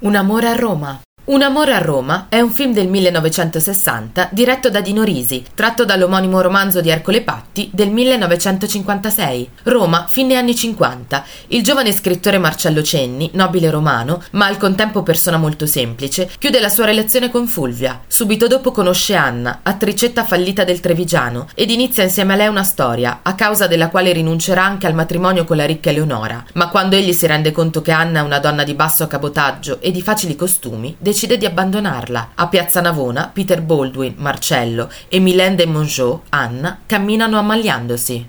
Un amore a Roma. Un amore a Roma è un film del 1960 diretto da Dino Risi, tratto dall'omonimo romanzo di Ercole Patti del 1956. Roma, fine anni 50. Il giovane scrittore Marcello Cenni, nobile romano, ma al contempo persona molto semplice, chiude la sua relazione con Fulvia. Subito dopo conosce Anna, attricetta fallita del Trevigiano, ed inizia insieme a lei una storia, a causa della quale rinuncerà anche al matrimonio con la ricca Eleonora. Ma quando egli si rende conto che Anna è una donna di basso cabotaggio e di facili costumi, decide decide di abbandonarla. A Piazza Navona, Peter Baldwin, Marcello e Mylène de Mongeau, Anna, camminano ammaliandosi.